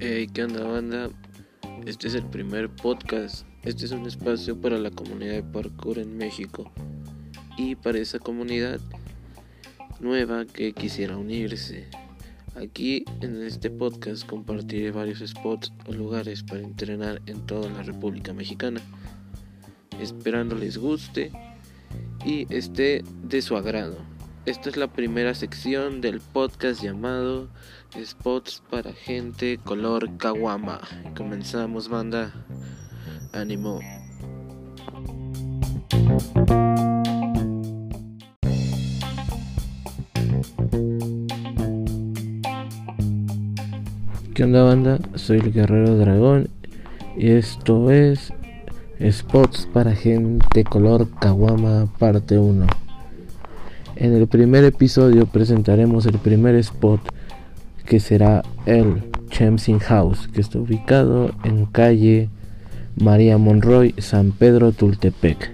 Hey, ¿qué onda banda? Este es el primer podcast. Este es un espacio para la comunidad de parkour en México y para esa comunidad nueva que quisiera unirse. Aquí en este podcast compartiré varios spots o lugares para entrenar en toda la República Mexicana. Esperando les guste y esté de su agrado. Esta es la primera sección del podcast llamado Spots para gente color kawama. Comenzamos banda. Ánimo. ¿Qué onda banda? Soy el guerrero dragón y esto es Spots para gente color kawama parte 1. En el primer episodio presentaremos el primer spot que será el Chemsin House, que está ubicado en calle María Monroy, San Pedro Tultepec.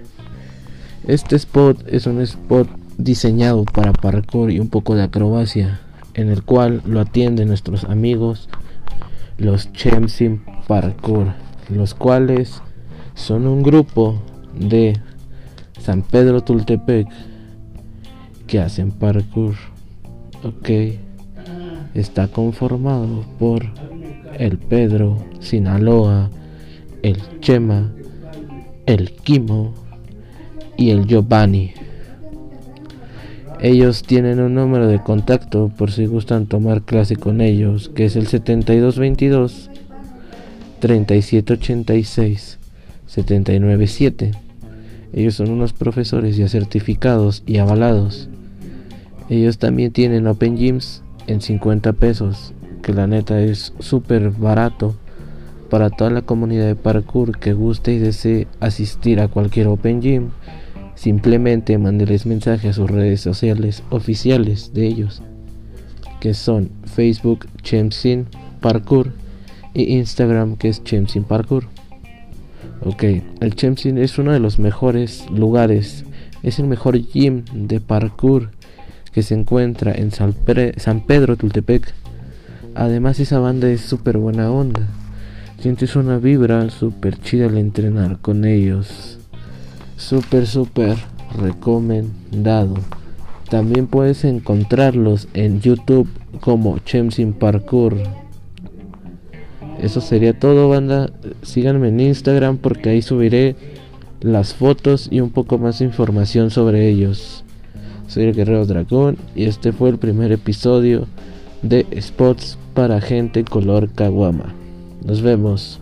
Este spot es un spot diseñado para parkour y un poco de acrobacia, en el cual lo atienden nuestros amigos los Chemsin Parkour, los cuales son un grupo de San Pedro Tultepec que hacen parkour. Ok. Está conformado por el Pedro, Sinaloa, el Chema, el Kimo y el Giovanni. Ellos tienen un número de contacto por si gustan tomar clase con ellos, que es el 7222 3786 797. Ellos son unos profesores ya certificados y avalados. Ellos también tienen Open Gyms en 50 pesos, que la neta es súper barato para toda la comunidad de parkour que guste y desee asistir a cualquier Open Gym. Simplemente mándeles mensaje a sus redes sociales oficiales de ellos, que son Facebook Chemsin Parkour y Instagram que es Chemsin Parkour. Ok, el Chemsin es uno de los mejores lugares, es el mejor gym de parkour que se encuentra en San, Pedro Tultepec. Además esa banda es súper buena onda. Sientes una vibra súper chida al entrenar con ellos. Súper, súper recomendado. También puedes encontrarlos en YouTube como Chemsin Parkour. Eso sería todo, banda. Síganme en Instagram porque ahí subiré las fotos y un poco más de información sobre ellos. Soy el Guerrero Dragón y este fue el primer episodio de Spots para gente color Kawama. Nos vemos.